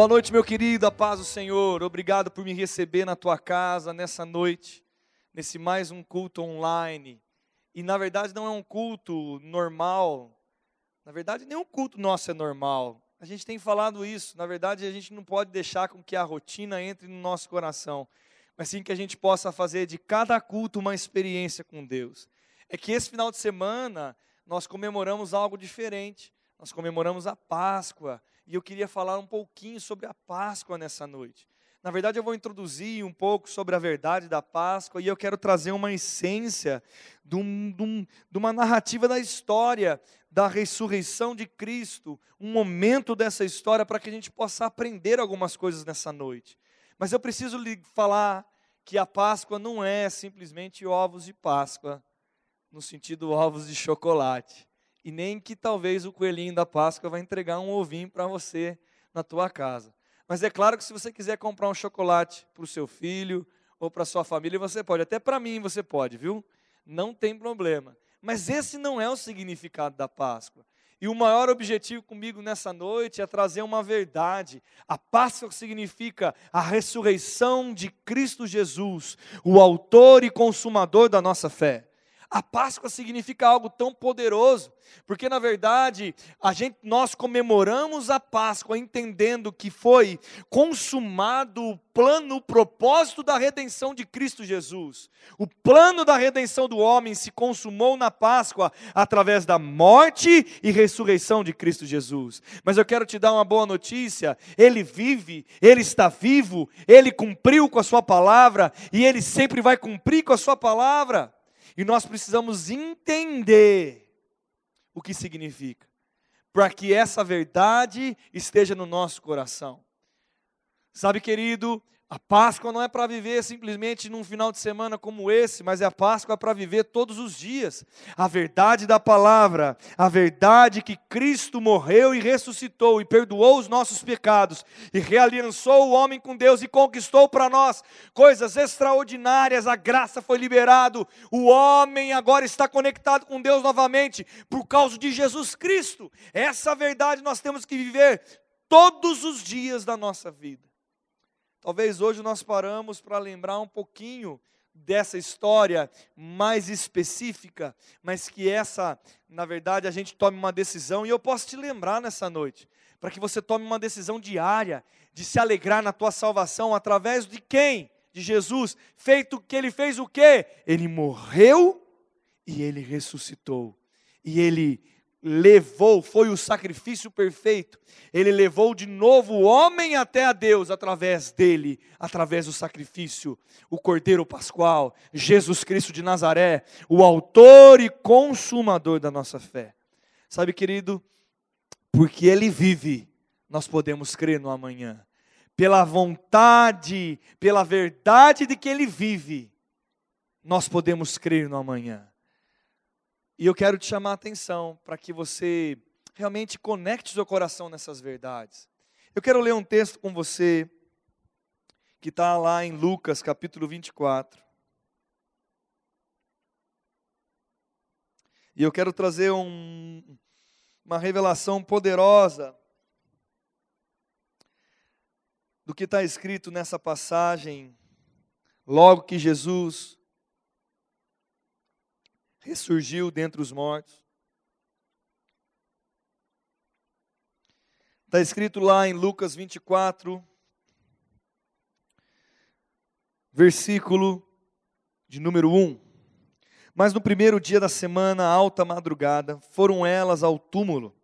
Boa noite, meu querido, a paz do Senhor. Obrigado por me receber na tua casa nessa noite, nesse mais um culto online. E na verdade não é um culto normal. Na verdade, nenhum culto nosso é normal. A gente tem falado isso. Na verdade, a gente não pode deixar com que a rotina entre no nosso coração, mas sim que a gente possa fazer de cada culto uma experiência com Deus. É que esse final de semana nós comemoramos algo diferente. Nós comemoramos a Páscoa e eu queria falar um pouquinho sobre a Páscoa nessa noite. Na verdade, eu vou introduzir um pouco sobre a verdade da Páscoa e eu quero trazer uma essência de, um, de, um, de, uma narrativa da história da ressurreição de Cristo, um momento dessa história para que a gente possa aprender algumas coisas nessa noite. Mas eu preciso lhe falar que a Páscoa não é simplesmente ovos de Páscoa, no sentido ovos de chocolate e nem que talvez o coelhinho da Páscoa vai entregar um ovinho para você na tua casa. Mas é claro que se você quiser comprar um chocolate para o seu filho ou para sua família, você pode. Até para mim você pode, viu? Não tem problema. Mas esse não é o significado da Páscoa. E o maior objetivo comigo nessa noite é trazer uma verdade. A Páscoa significa a ressurreição de Cristo Jesus, o autor e consumador da nossa fé. A Páscoa significa algo tão poderoso, porque na verdade a gente nós comemoramos a Páscoa entendendo que foi consumado o plano, o propósito da redenção de Cristo Jesus. O plano da redenção do homem se consumou na Páscoa através da morte e ressurreição de Cristo Jesus. Mas eu quero te dar uma boa notícia, ele vive, ele está vivo, ele cumpriu com a sua palavra e ele sempre vai cumprir com a sua palavra. E nós precisamos entender o que significa, para que essa verdade esteja no nosso coração. Sabe, querido, a Páscoa não é para viver simplesmente num final de semana como esse, mas é a Páscoa para viver todos os dias. A verdade da palavra, a verdade que Cristo morreu e ressuscitou e perdoou os nossos pecados e realiançou o homem com Deus e conquistou para nós coisas extraordinárias. A graça foi liberado. O homem agora está conectado com Deus novamente por causa de Jesus Cristo. Essa verdade nós temos que viver todos os dias da nossa vida. Talvez hoje nós paramos para lembrar um pouquinho dessa história mais específica, mas que essa, na verdade, a gente tome uma decisão, e eu posso te lembrar nessa noite, para que você tome uma decisão diária de se alegrar na tua salvação através de quem? De Jesus, feito que ele fez o quê? Ele morreu e ele ressuscitou. E ele levou, foi o sacrifício perfeito. Ele levou de novo o homem até a Deus através dele, através do sacrifício, o Cordeiro Pascual, Jesus Cristo de Nazaré, o autor e consumador da nossa fé. Sabe, querido, porque ele vive, nós podemos crer no amanhã. Pela vontade, pela verdade de que ele vive, nós podemos crer no amanhã. E eu quero te chamar a atenção para que você realmente conecte seu coração nessas verdades. Eu quero ler um texto com você que está lá em Lucas capítulo 24. E eu quero trazer um, uma revelação poderosa do que está escrito nessa passagem, logo que Jesus ressurgiu dentre os mortos. Está escrito lá em Lucas 24, versículo de número 1. Mas no primeiro dia da semana, alta madrugada, foram elas ao túmulo,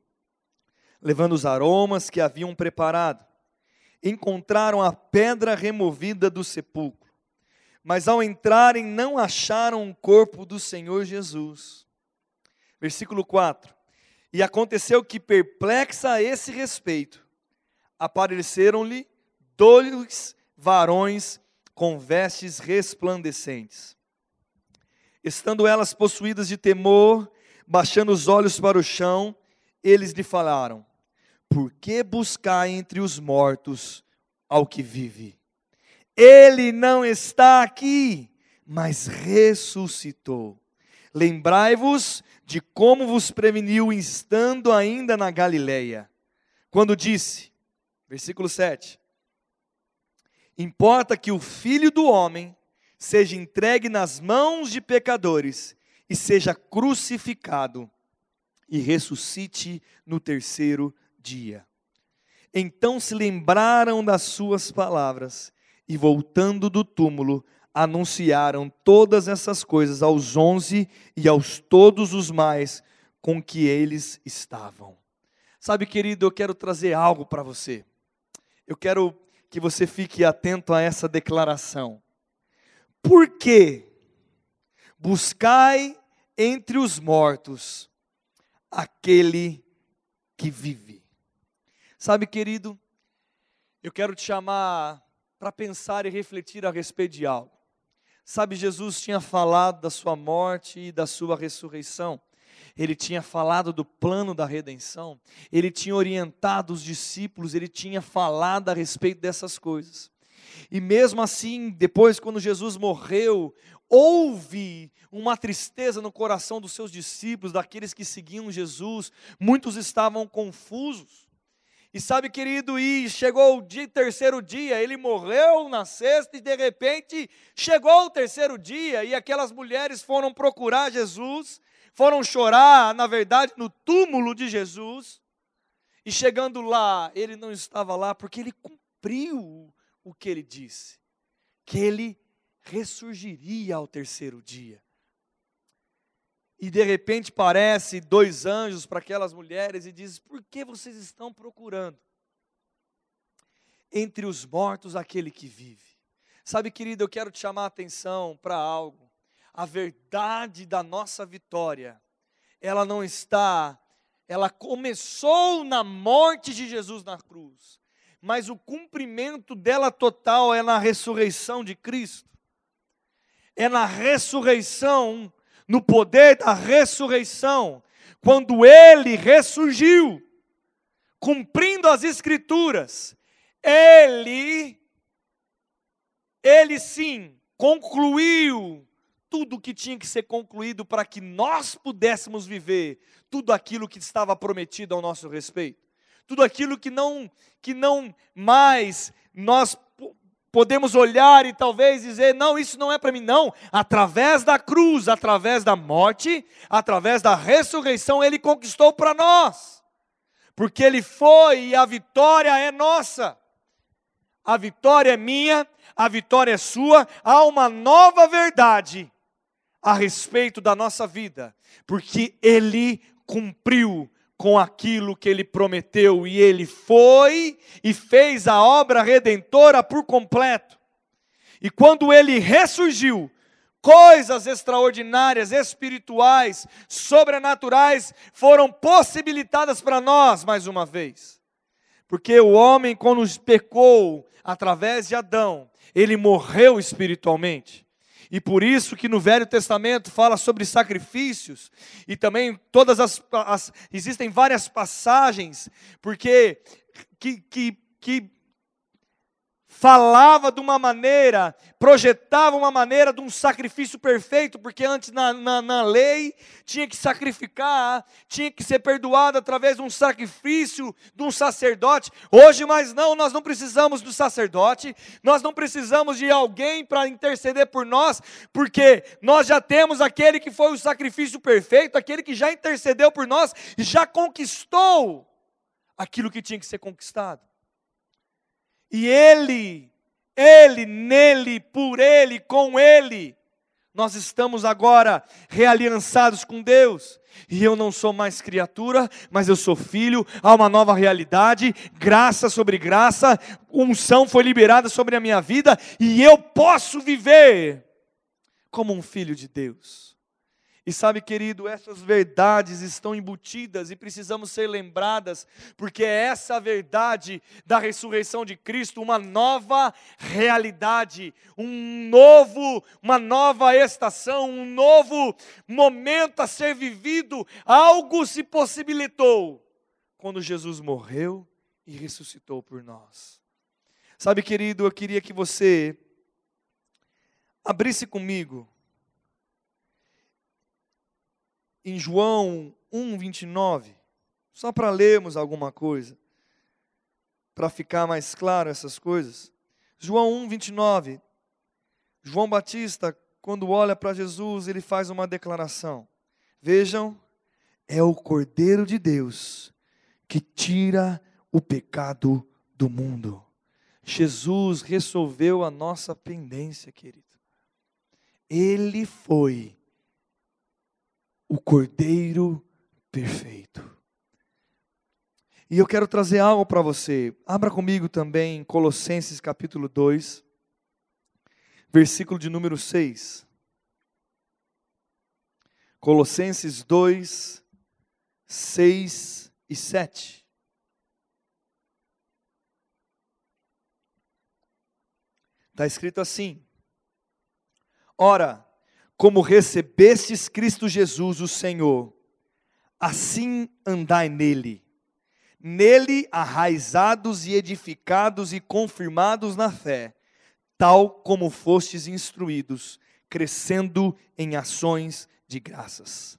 levando os aromas que haviam preparado. Encontraram a pedra removida do sepulcro mas ao entrarem não acharam o corpo do Senhor Jesus. Versículo 4. E aconteceu que, perplexa a esse respeito, apareceram-lhe dois varões com vestes resplandecentes. Estando elas possuídas de temor, baixando os olhos para o chão, eles lhe falaram: Por que buscar entre os mortos ao que vive? Ele não está aqui, mas ressuscitou. Lembrai-vos de como vos preveniu estando ainda na Galileia, quando disse: Versículo 7. Importa que o filho do homem seja entregue nas mãos de pecadores e seja crucificado e ressuscite no terceiro dia. Então se lembraram das suas palavras e, voltando do túmulo, anunciaram todas essas coisas aos onze e aos todos os mais com que eles estavam. Sabe, querido, eu quero trazer algo para você. Eu quero que você fique atento a essa declaração. Por que buscai entre os mortos aquele que vive? Sabe, querido, eu quero te chamar para pensar e refletir a respeito de algo. Sabe, Jesus tinha falado da sua morte e da sua ressurreição ele tinha falado do plano da redenção, ele tinha orientado os discípulos, ele tinha falado a respeito dessas coisas. E mesmo assim, depois, quando Jesus morreu, houve uma tristeza no coração dos seus discípulos, daqueles que seguiam Jesus, muitos estavam confusos. E sabe, querido, e chegou o dia, terceiro dia, ele morreu na sexta, e de repente chegou o terceiro dia, e aquelas mulheres foram procurar Jesus, foram chorar, na verdade, no túmulo de Jesus. E chegando lá, ele não estava lá porque ele cumpriu o que ele disse, que ele ressurgiria ao terceiro dia. E de repente parece dois anjos para aquelas mulheres e diz: Por que vocês estão procurando? Entre os mortos aquele que vive. Sabe, querido, eu quero te chamar a atenção para algo a verdade da nossa vitória, ela não está, ela começou na morte de Jesus na cruz, mas o cumprimento dela total é na ressurreição de Cristo. É na ressurreição, no poder da ressurreição, quando ele ressurgiu, cumprindo as escrituras, ele ele sim concluiu tudo que tinha que ser concluído para que nós pudéssemos viver tudo aquilo que estava prometido ao nosso respeito. Tudo aquilo que não que não mais nós podemos olhar e talvez dizer, não, isso não é para mim, não. Através da cruz, através da morte, através da ressurreição, ele conquistou para nós. Porque ele foi e a vitória é nossa. A vitória é minha, a vitória é sua. Há uma nova verdade a respeito da nossa vida, porque Ele cumpriu com aquilo que Ele prometeu e Ele foi e fez a obra redentora por completo. E quando Ele ressurgiu, coisas extraordinárias, espirituais, sobrenaturais foram possibilitadas para nós mais uma vez. Porque o homem, quando pecou através de Adão, ele morreu espiritualmente. E por isso que no Velho Testamento fala sobre sacrifícios e também todas as, as existem várias passagens porque que, que, que falava de uma maneira, projetava uma maneira de um sacrifício perfeito, porque antes na, na, na, lei tinha que sacrificar, tinha que ser perdoado através de um sacrifício de um sacerdote. Hoje, mais não, nós não precisamos do sacerdote, nós não precisamos de alguém para interceder por nós, porque nós já temos aquele que foi o sacrifício perfeito, aquele que já intercedeu por nós e já conquistou aquilo que tinha que ser conquistado. E Ele, Ele, nele, por Ele, com Ele, nós estamos agora realiançados com Deus. E eu não sou mais criatura, mas eu sou filho, há uma nova realidade, graça sobre graça, unção foi liberada sobre a minha vida, e eu posso viver como um filho de Deus. E sabe, querido, essas verdades estão embutidas e precisamos ser lembradas, porque é essa verdade da ressurreição de Cristo, uma nova realidade, um novo, uma nova estação, um novo momento a ser vivido. Algo se possibilitou quando Jesus morreu e ressuscitou por nós. Sabe, querido, eu queria que você abrisse comigo em João 1, 29, só para lermos alguma coisa. para ficar mais claro essas coisas. João 1, 29. João Batista, quando olha para Jesus, ele faz uma declaração. Vejam, é o Cordeiro de Deus que tira o pecado do mundo. Jesus resolveu a nossa pendência, querido. Ele foi o Cordeiro perfeito. E eu quero trazer algo para você. Abra comigo também Colossenses capítulo 2, versículo de número 6. Colossenses 2, 6 e 7. Está escrito assim: Ora, como recebestes Cristo Jesus, o Senhor, assim andai nele nele arraizados e edificados e confirmados na fé, tal como fostes instruídos, crescendo em ações de graças.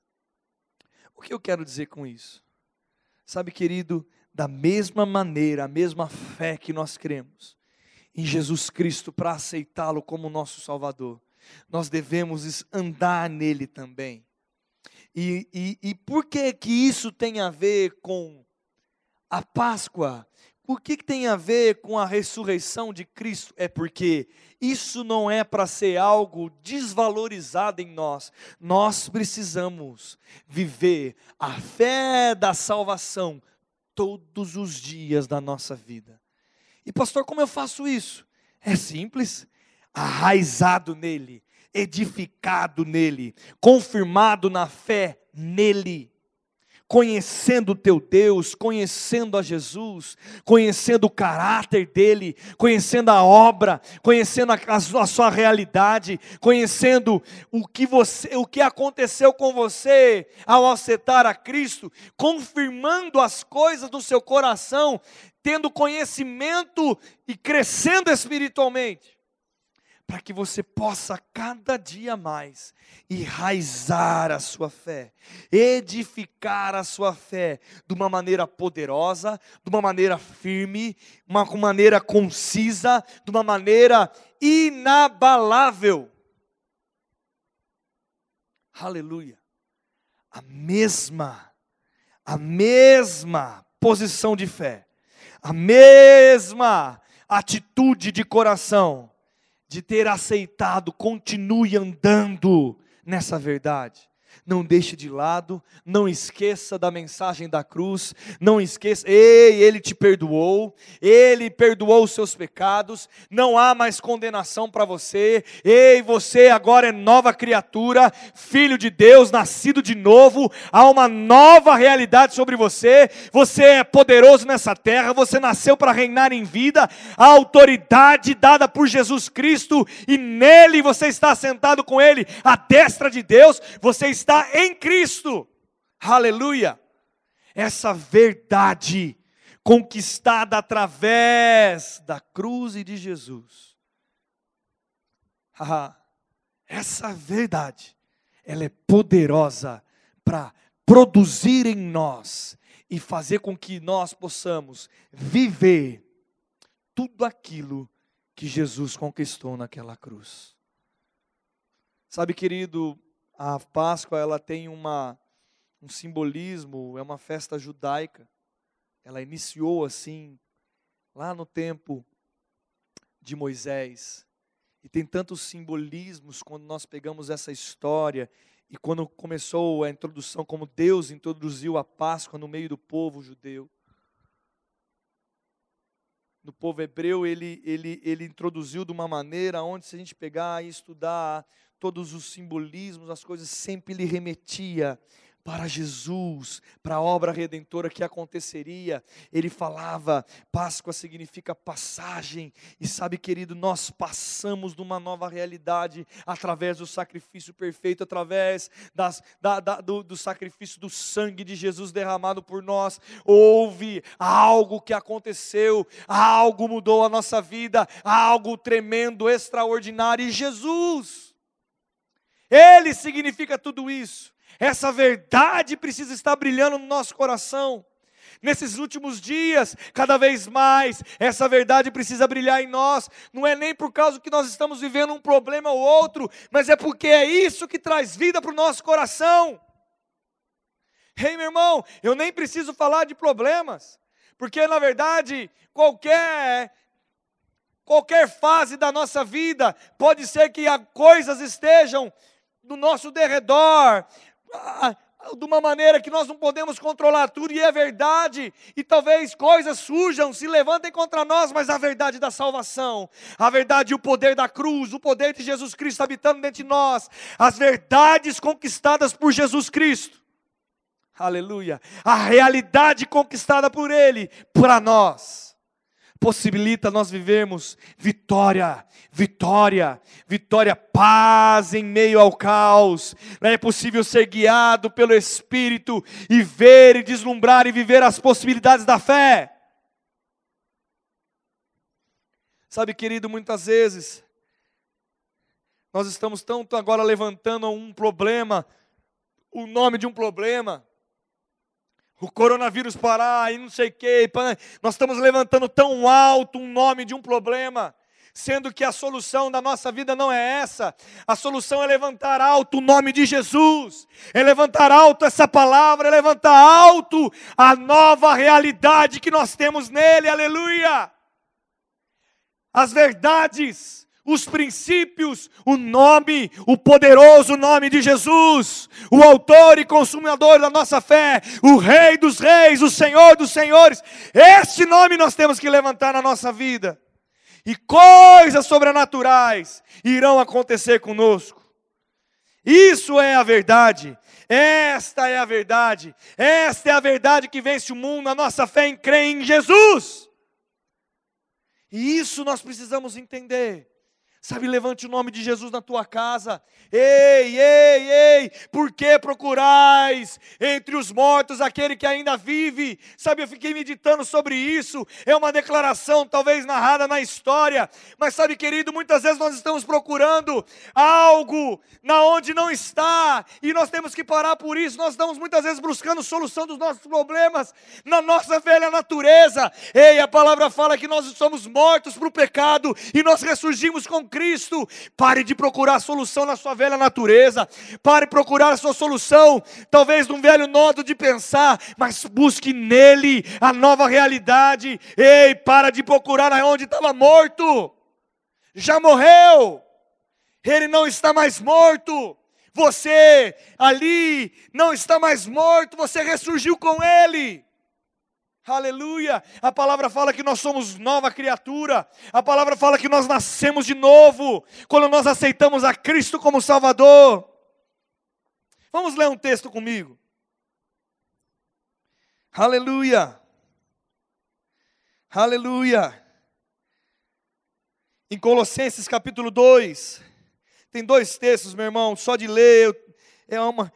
O que eu quero dizer com isso? Sabe, querido, da mesma maneira, a mesma fé que nós cremos em Jesus Cristo para aceitá-lo como nosso Salvador, nós devemos andar nele também. E, e, e por que que isso tem a ver com a Páscoa, o que, que tem a ver com a ressurreição de Cristo? É porque isso não é para ser algo desvalorizado em nós. Nós precisamos viver a fé da salvação todos os dias da nossa vida. E pastor, como eu faço isso? É simples, arraizado nele, edificado nele, confirmado na fé nele. Conhecendo o teu Deus, conhecendo a Jesus, conhecendo o caráter dele, conhecendo a obra, conhecendo a, a, sua realidade, conhecendo o que você, o que aconteceu com você ao aceitar a Cristo, confirmando as coisas do seu coração, tendo conhecimento e crescendo espiritualmente para que você possa cada dia mais enraizar a sua fé, edificar a sua fé de uma maneira poderosa, de uma maneira firme, uma maneira concisa, de uma maneira inabalável. Aleluia. A mesma, a mesma posição de fé, a mesma atitude de coração de ter aceitado, continue andando nessa verdade não deixe de lado, não esqueça da mensagem da cruz, não esqueça, ei, ele te perdoou, ele perdoou os seus pecados, não há mais condenação para você, ei, você agora é nova criatura, filho de Deus, nascido de novo, há uma nova realidade sobre você, você é poderoso nessa terra, você nasceu para reinar em vida, a autoridade dada por Jesus Cristo, e nele você está sentado com ele, à destra de Deus, você está em Cristo. Aleluia! Essa verdade conquistada através da cruz e de Jesus. Essa verdade, ela é poderosa para produzir em nós e fazer com que nós possamos viver tudo aquilo que Jesus conquistou naquela cruz. Sabe, querido, a Páscoa ela tem uma, um simbolismo, é uma festa judaica. Ela iniciou assim, lá no tempo de Moisés. E tem tantos simbolismos quando nós pegamos essa história e quando começou a introdução, como Deus introduziu a Páscoa no meio do povo judeu. No povo hebreu, ele, ele, ele introduziu de uma maneira onde, se a gente pegar e estudar todos os simbolismos, as coisas sempre lhe remetia para Jesus, para a obra redentora que aconteceria. Ele falava, Páscoa significa passagem, e sabe, querido, nós passamos de uma nova realidade através do sacrifício perfeito, através das, da, da, do, do sacrifício do sangue de Jesus derramado por nós. Houve algo que aconteceu, algo mudou a nossa vida, algo tremendo, extraordinário, e Jesus ele significa tudo isso. Essa verdade precisa estar brilhando no nosso coração. nesses últimos dias, cada vez mais, essa verdade precisa brilhar em nós. Não é nem por causa que nós estamos vivendo um problema ou outro, mas é porque é isso que traz vida para o nosso coração. Ei, meu irmão, eu nem preciso falar de problemas, porque na verdade, qualquer qualquer fase da nossa vida, pode ser que coisas estejam no nosso derredor, de uma maneira que nós não podemos controlar tudo, e é verdade, e talvez coisas surjam, se levantem contra nós, mas a verdade da salvação, a verdade e o poder da cruz, o poder de Jesus Cristo habitando dentro de nós, as verdades conquistadas por Jesus Cristo, aleluia, a realidade conquistada por Ele, para nós possibilita nós vivermos vitória, vitória, vitória, paz em meio ao caos. Não é possível ser guiado pelo Espírito e ver e deslumbrar e viver as possibilidades da fé. Sabe, querido, muitas vezes nós estamos tanto agora levantando um problema, o nome de um problema, o coronavírus parar e não sei o quê. Nós estamos levantando tão alto um nome de um problema, sendo que a solução da nossa vida não é essa. A solução é levantar alto o nome de Jesus, é levantar alto essa palavra, é levantar alto a nova realidade que nós temos nele. Aleluia! As verdades os princípios, o nome, o poderoso nome de Jesus, o autor e consumador da nossa fé, o Rei dos Reis, o Senhor dos Senhores. Este nome nós temos que levantar na nossa vida. E coisas sobrenaturais irão acontecer conosco. Isso é a verdade. Esta é a verdade. Esta é a verdade que vence o mundo, a nossa fé em crer em Jesus. E isso nós precisamos entender. Sabe, levante o nome de Jesus na tua casa. Ei, ei, ei, por que procurais entre os mortos aquele que ainda vive? Sabe, eu fiquei meditando sobre isso. É uma declaração talvez narrada na história, mas sabe, querido, muitas vezes nós estamos procurando algo na onde não está, e nós temos que parar por isso. Nós estamos muitas vezes buscando solução dos nossos problemas na nossa velha natureza. Ei, a palavra fala que nós somos mortos para o pecado e nós ressurgimos com Cristo. Pare de procurar a solução na sua velha natureza. Pare de procurar a sua solução, talvez num velho modo de pensar, mas busque nele a nova realidade. Ei, para de procurar onde estava morto. Já morreu. Ele não está mais morto. Você ali não está mais morto, você ressurgiu com ele. Aleluia! A palavra fala que nós somos nova criatura. A palavra fala que nós nascemos de novo quando nós aceitamos a Cristo como Salvador. Vamos ler um texto comigo. Aleluia! Aleluia! Em Colossenses capítulo 2, tem dois textos, meu irmão, só de ler é uma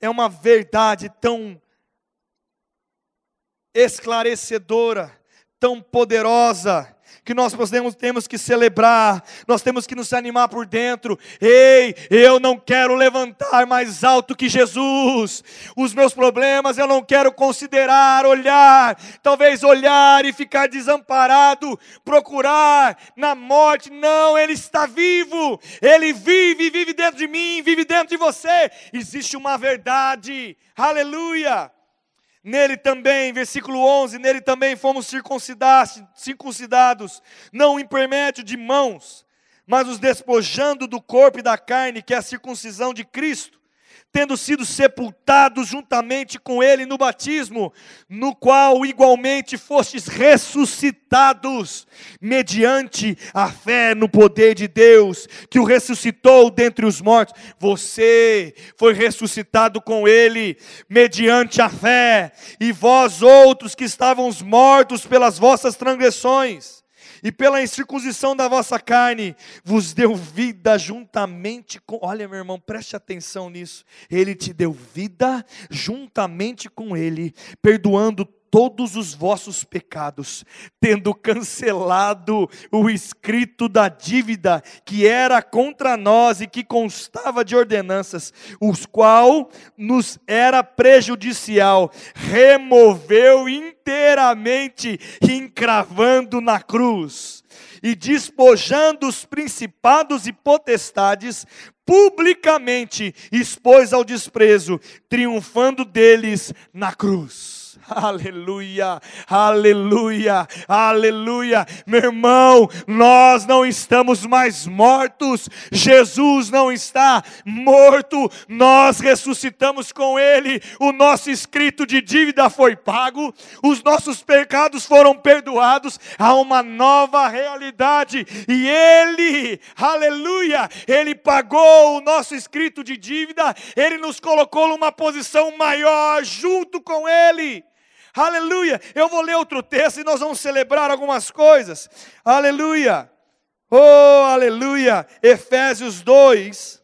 é uma verdade tão esclarecedora, tão poderosa, que nós podemos, temos que celebrar, nós temos que nos animar por dentro. Ei, eu não quero levantar mais alto que Jesus. Os meus problemas eu não quero considerar, olhar, talvez olhar e ficar desamparado, procurar na morte. Não, Ele está vivo, Ele vive, vive dentro de mim, vive dentro de você. Existe uma verdade, aleluia Nele também, versículo 11, nele também fomos circuncidados, não em permédio de mãos, mas os despojando do corpo e da carne, que é a circuncisão de Cristo, tendo sido sepultados juntamente com ele no batismo, no qual igualmente fostes ressuscitados, mediante a fé no poder de Deus, que o ressuscitou dentre os mortos. Você foi ressuscitado com ele, mediante a fé, e vós outros que estavam mortos pelas vossas transgressões e pela incircuncisão da vossa carne vos deu vida juntamente com. Olha, meu irmão, preste atenção nisso. Ele te deu vida juntamente com Ele, perdoando todos os vossos pecados, tendo cancelado o escrito da dívida que era contra nós e que constava de ordenanças, os qual nos era prejudicial, removeu inteiramente, encravando na cruz e despojando os principados e potestades, publicamente expôs ao desprezo, triunfando deles na cruz. Aleluia, aleluia, aleluia. Meu irmão, nós não estamos mais mortos, Jesus não está morto, nós ressuscitamos com Ele, o nosso escrito de dívida foi pago, os nossos pecados foram perdoados, há uma nova realidade. E Ele, aleluia, Ele pagou o nosso escrito de dívida, Ele nos colocou numa posição maior junto com Ele. Aleluia. Eu vou ler outro texto e nós vamos celebrar algumas coisas. Aleluia. Oh, aleluia. Efésios 2.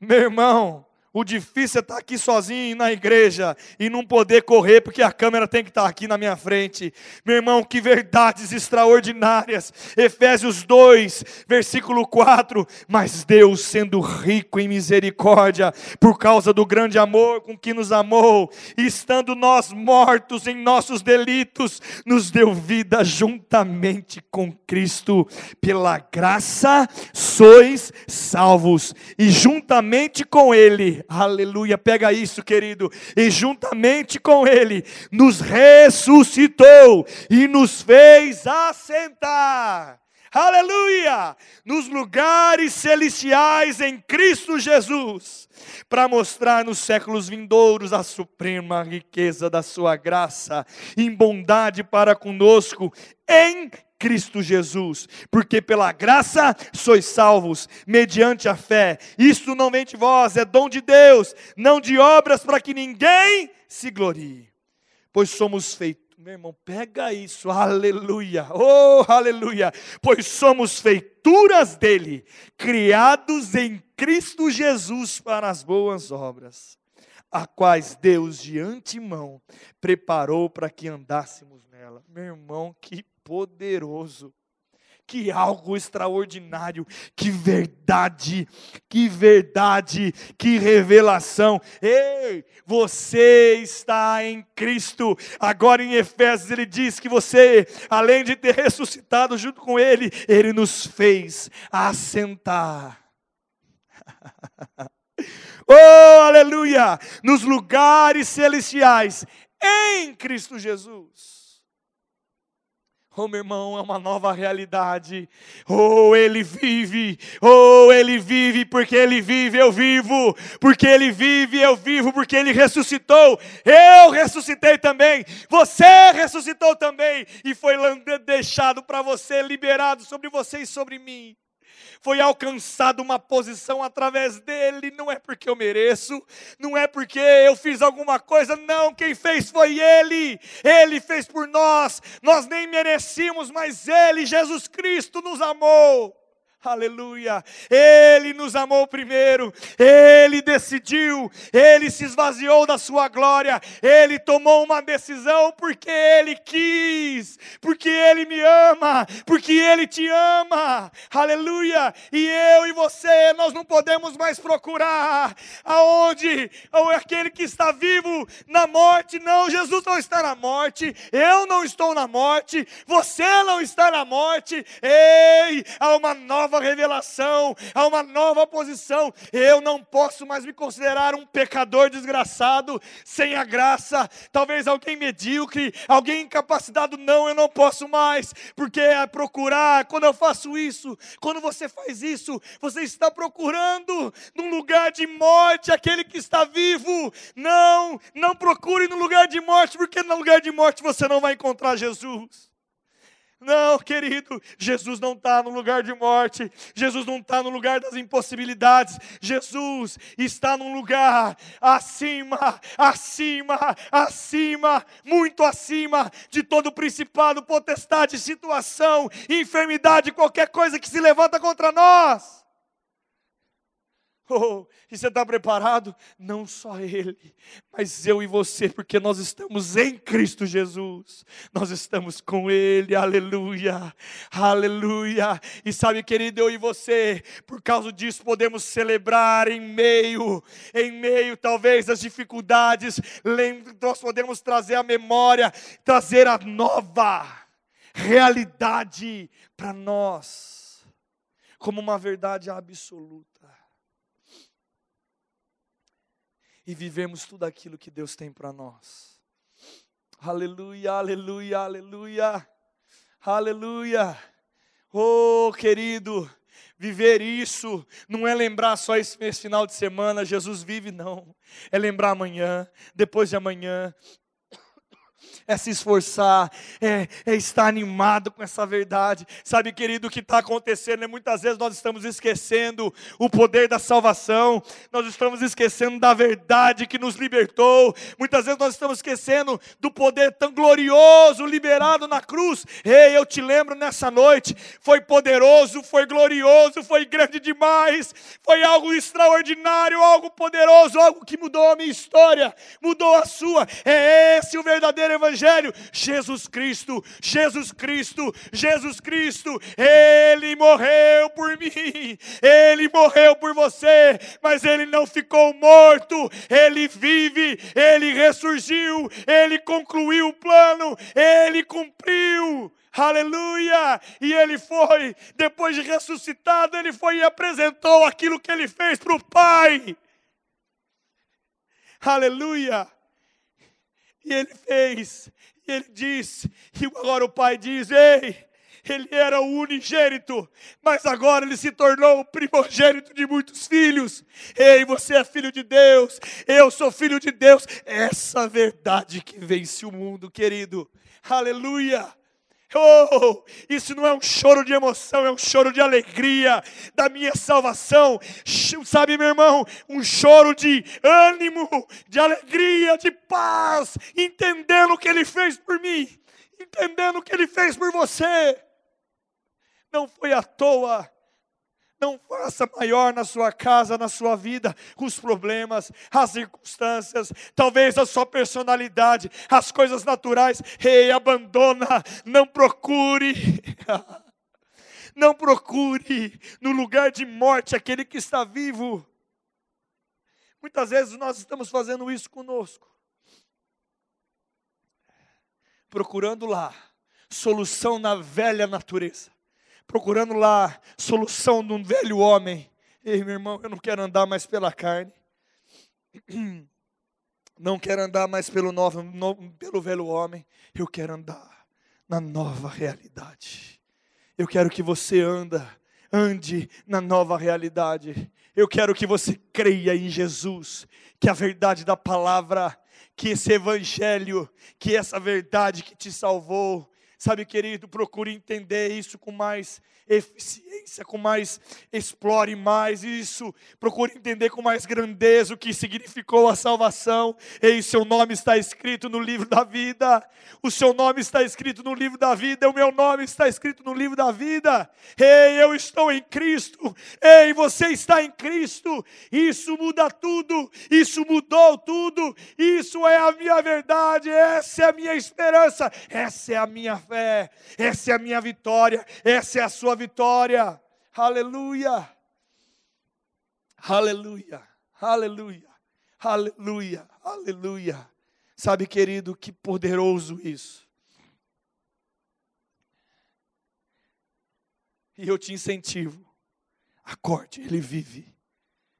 Meu irmão, o difícil é estar aqui sozinho na igreja e não poder correr porque a câmera tem que estar aqui na minha frente. Meu irmão, que verdades extraordinárias. Efésios 2, versículo 4. Mas Deus, sendo rico em misericórdia, por causa do grande amor com que nos amou, estando nós mortos em nossos delitos, nos deu vida juntamente com Cristo. Pela graça sois salvos, e juntamente com Ele Aleluia, pega isso, querido. E juntamente com Ele, nos ressuscitou e nos fez assentar. Aleluia! Nos lugares celestiais em Cristo Jesus, para mostrar nos séculos vindouros a suprema riqueza da Sua graça, em bondade para conosco, em Cristo Jesus, porque pela graça sois salvos, mediante a fé. Isto não vem de vós, é dom de Deus, não de obras para que ninguém se glorie. Pois somos feitos, meu irmão, pega isso, aleluia, oh, aleluia, pois somos feituras dele, criados em Cristo Jesus para as boas obras, a quais Deus de antemão preparou para que andássemos nela. Meu irmão, que poderoso. Que algo extraordinário, que verdade, que verdade, que revelação. Ei, você está em Cristo. Agora em Efésios ele diz que você, além de ter ressuscitado junto com ele, ele nos fez assentar. oh, aleluia! Nos lugares celestiais em Cristo Jesus. Oh, meu irmão, é uma nova realidade. Oh, ele vive. Oh, ele vive, porque ele vive, eu vivo. Porque ele vive, eu vivo, porque ele ressuscitou. Eu ressuscitei também. Você ressuscitou também. E foi deixado para você, liberado sobre você e sobre mim foi alcançada uma posição através dele, não é porque eu mereço, não é porque eu fiz alguma coisa, não, quem fez foi ele, ele fez por nós, nós nem merecíamos, mas ele, Jesus Cristo, nos amou. Aleluia. Ele nos amou primeiro, ele decidiu, ele se esvaziou da sua glória, ele tomou uma decisão porque ele quis, porque ele me ama, porque ele te ama. Aleluia. E eu e você, nós não podemos mais procurar aonde aquele que está vivo na morte, não, Jesus não está na morte, eu não estou na morte, você não está na morte. Ei, há uma nova nova revelação, a uma nova posição. Eu não posso mais me considerar um pecador desgraçado, sem a graça. Talvez alguém medíocre, alguém incapacitado. Não, eu não posso mais, porque é procurar. Quando eu faço isso, quando você faz isso, você está procurando num lugar de morte aquele que está vivo. Não, não procure no lugar de morte, porque no lugar de morte você não vai encontrar Jesus. Não, querido, Jesus não está no lugar de morte, Jesus não está no lugar das impossibilidades, Jesus está num lugar acima, acima, acima, muito acima de todo principado, potestade, situação, enfermidade, qualquer coisa que se levanta contra nós. Oh, e você está preparado? Não só Ele, mas eu e você, porque nós estamos em Cristo Jesus, nós estamos com Ele, aleluia, aleluia. E sabe, querido, eu e você, por causa disso, podemos celebrar em meio, em meio talvez às dificuldades, nós podemos trazer a memória, trazer a nova realidade para nós, como uma verdade absoluta. E vivemos tudo aquilo que Deus tem para nós. Aleluia, aleluia, aleluia, aleluia. Oh, querido, viver isso não é lembrar só esse, esse final de semana, Jesus vive, não. É lembrar amanhã, depois de amanhã, é se esforçar, é, é, estar animado com essa verdade. Sabe, querido, o que está acontecendo é muitas vezes nós estamos esquecendo o poder da salvação, nós estamos esquecendo da verdade que nos libertou, muitas vezes nós estamos esquecendo do poder tão glorioso liberado na cruz. Ei, eu te lembro nessa noite, foi poderoso, foi glorioso, foi grande demais, foi algo extraordinário, algo poderoso, algo que mudou a minha história, mudou a sua. É esse o verdadeiro Evangelho. Jesus Cristo, Jesus Cristo, Jesus Cristo, Ele morreu por mim, Ele morreu por você, mas Ele não ficou morto, Ele vive, Ele ressurgiu, Ele concluiu o plano, Ele cumpriu. Aleluia! E ele foi, depois de ressuscitado, ele foi e apresentou aquilo que ele fez para o Pai. Aleluia! E ele fez, e ele disse, e agora o pai diz: Ei, ele era o unigênito, mas agora ele se tornou o primogênito de muitos filhos. Ei, você é filho de Deus, eu sou filho de Deus. Essa verdade que vence o mundo, querido. Aleluia. Oh, isso não é um choro de emoção, é um choro de alegria da minha salvação. Sabe, meu irmão, um choro de ânimo, de alegria, de paz, entendendo o que ele fez por mim, entendendo o que ele fez por você. Não foi à toa não faça maior na sua casa, na sua vida, os problemas, as circunstâncias, talvez a sua personalidade, as coisas naturais. Ei, abandona, não procure. Não procure no lugar de morte aquele que está vivo. Muitas vezes nós estamos fazendo isso conosco. Procurando lá solução na velha natureza procurando lá solução de um velho homem. Ei, meu irmão, eu não quero andar mais pela carne. Não quero andar mais pelo, novo, no, pelo velho homem. Eu quero andar na nova realidade. Eu quero que você anda, ande na nova realidade. Eu quero que você creia em Jesus, que a verdade da palavra, que esse evangelho, que essa verdade que te salvou, Sabe, querido, procure entender isso com mais eficiência, com mais, explore mais isso, procure entender com mais grandeza o que significou a salvação. Ei, seu nome está escrito no livro da vida, o seu nome está escrito no livro da vida, o meu nome está escrito no livro da vida. Ei, eu estou em Cristo, ei, você está em Cristo, isso muda tudo, isso mudou tudo, isso é a minha verdade, essa é a minha esperança, essa é a minha fé, essa é a minha vitória, essa é a sua vitória. Aleluia. Aleluia. Aleluia. Aleluia. Aleluia. Sabe, querido, que poderoso isso. E eu te incentivo. Acorde, ele vive.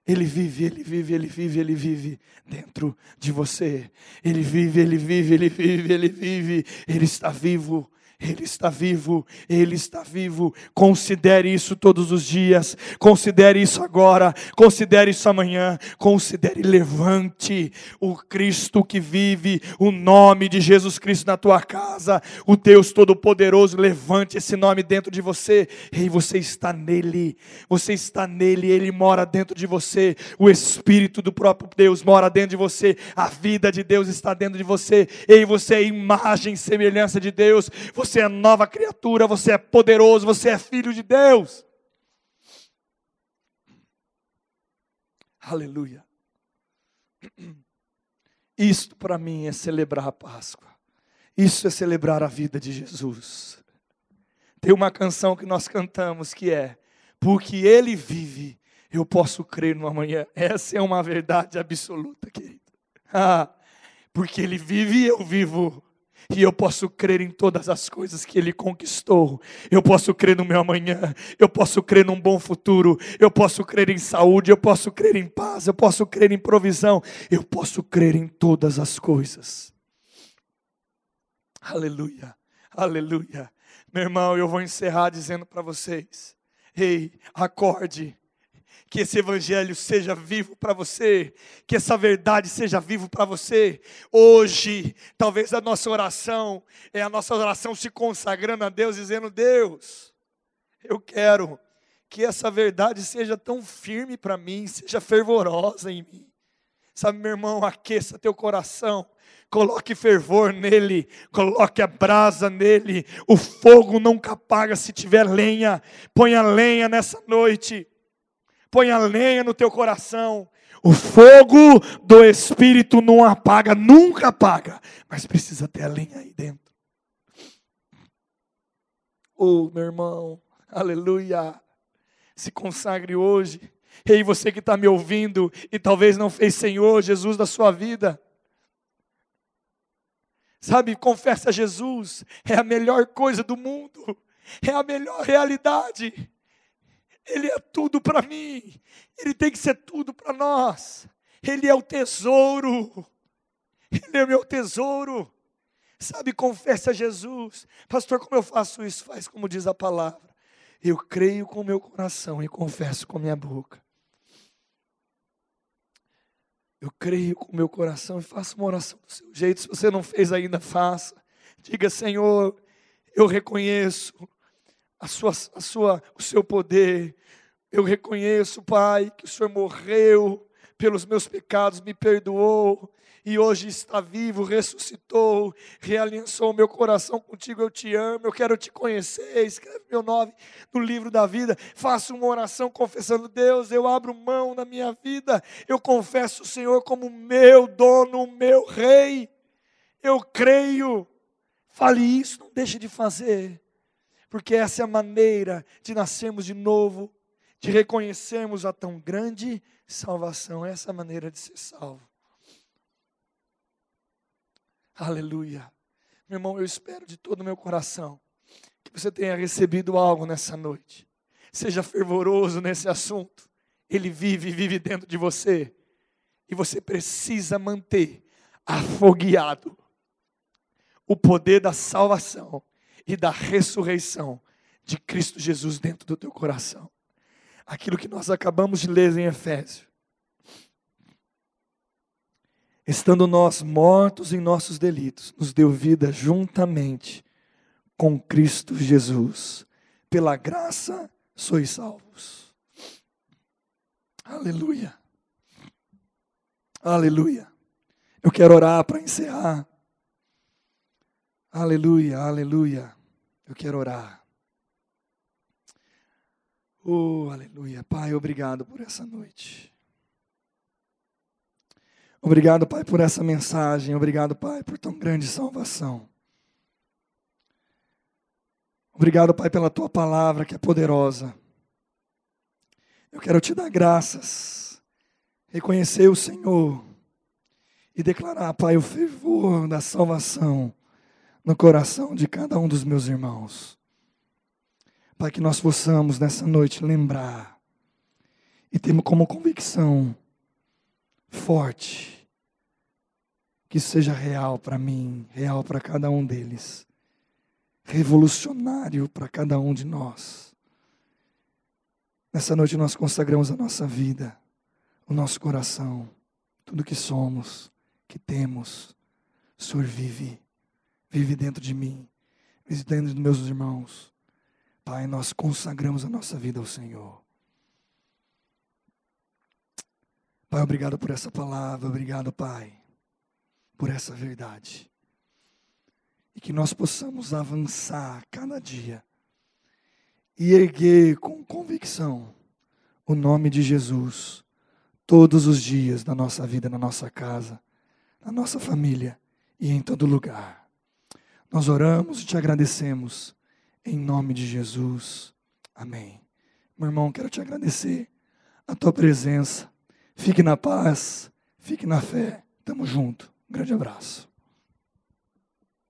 Ele vive, ele vive, ele vive, ele vive dentro de você. Ele vive, ele vive, ele vive, ele vive. Ele está vivo. Ele está vivo, Ele está vivo. Considere isso todos os dias, considere isso agora, considere isso amanhã, considere, levante o Cristo que vive, o nome de Jesus Cristo na tua casa, o Deus Todo-Poderoso, levante esse nome dentro de você, e você está nele, você está nele, Ele mora dentro de você, o Espírito do próprio Deus mora dentro de você, a vida de Deus está dentro de você, e você é imagem e semelhança de Deus, você você é nova criatura, você é poderoso, você é filho de Deus. Aleluia. Isto para mim é celebrar a Páscoa. Isso é celebrar a vida de Jesus. Tem uma canção que nós cantamos que é: Porque Ele vive, eu posso crer no amanhã. Essa é uma verdade absoluta, querido. Ah, porque Ele vive, eu vivo. E eu posso crer em todas as coisas que Ele conquistou. Eu posso crer no meu amanhã. Eu posso crer num bom futuro. Eu posso crer em saúde. Eu posso crer em paz. Eu posso crer em provisão. Eu posso crer em todas as coisas. Aleluia. Aleluia. Meu irmão, eu vou encerrar dizendo para vocês: ei, acorde que esse evangelho seja vivo para você, que essa verdade seja vivo para você. Hoje, talvez a nossa oração é a nossa oração se consagrando a Deus, dizendo: Deus, eu quero que essa verdade seja tão firme para mim, seja fervorosa em mim. Sabe, meu irmão, aqueça teu coração, coloque fervor nele, coloque a brasa nele. O fogo nunca apaga se tiver lenha. Ponha lenha nessa noite. Põe a lenha no teu coração. O fogo do Espírito não apaga, nunca apaga, mas precisa ter a lenha aí dentro. Oh, meu irmão, aleluia. Se consagre hoje. Ei, você que está me ouvindo e talvez não fez Senhor Jesus da sua vida. Sabe, confessa Jesus, é a melhor coisa do mundo, é a melhor realidade. Ele é tudo para mim. Ele tem que ser tudo para nós. Ele é o tesouro. Ele é o meu tesouro. Sabe, confessa a Jesus. Pastor, como eu faço isso? Faz como diz a palavra. Eu creio com o meu coração e confesso com a minha boca. Eu creio com o meu coração e faço uma oração do seu jeito. Se você não fez ainda, faça. Diga, Senhor, eu reconheço a sua, a sua, o seu poder. Eu reconheço, Pai, que o Senhor morreu pelos meus pecados, me perdoou e hoje está vivo, ressuscitou, realiançou meu coração contigo. Eu te amo, eu quero te conhecer. Escreve meu nome no livro da vida. Faça uma oração confessando: Deus, eu abro mão na minha vida. Eu confesso o Senhor como meu dono, meu rei. Eu creio. Fale isso, não deixe de fazer porque essa é a maneira de nascermos de novo, de reconhecermos a tão grande salvação, essa é a maneira de ser salvo. Aleluia. Meu irmão, eu espero de todo o meu coração que você tenha recebido algo nessa noite. Seja fervoroso nesse assunto. Ele vive, vive dentro de você. E você precisa manter afogueado o poder da salvação e da ressurreição de Cristo Jesus dentro do teu coração. Aquilo que nós acabamos de ler em Efésio. Estando nós mortos em nossos delitos, nos deu vida juntamente com Cristo Jesus. Pela graça sois salvos. Aleluia. Aleluia. Eu quero orar para encerrar. Aleluia, aleluia. Eu quero orar. Oh, aleluia. Pai, obrigado por essa noite. Obrigado, Pai, por essa mensagem. Obrigado, Pai, por tão grande salvação. Obrigado, Pai, pela tua palavra que é poderosa. Eu quero te dar graças, reconhecer o Senhor e declarar, Pai, o fervor da salvação no coração de cada um dos meus irmãos. Pai, que nós possamos nessa noite lembrar e termos como convicção forte que seja real para mim, real para cada um deles, revolucionário para cada um de nós. Nessa noite nós consagramos a nossa vida, o nosso coração, tudo que somos, que temos. O vive vive dentro de mim, vive dentro dos meus irmãos. Pai, nós consagramos a nossa vida ao Senhor. Pai, obrigado por essa palavra, obrigado, Pai, por essa verdade. E que nós possamos avançar cada dia e erguer com convicção o nome de Jesus todos os dias da nossa vida, na nossa casa, na nossa família e em todo lugar. Nós oramos e te agradecemos em nome de Jesus. Amém. Meu irmão, quero te agradecer a tua presença. Fique na paz, fique na fé. Tamo junto. Um grande abraço.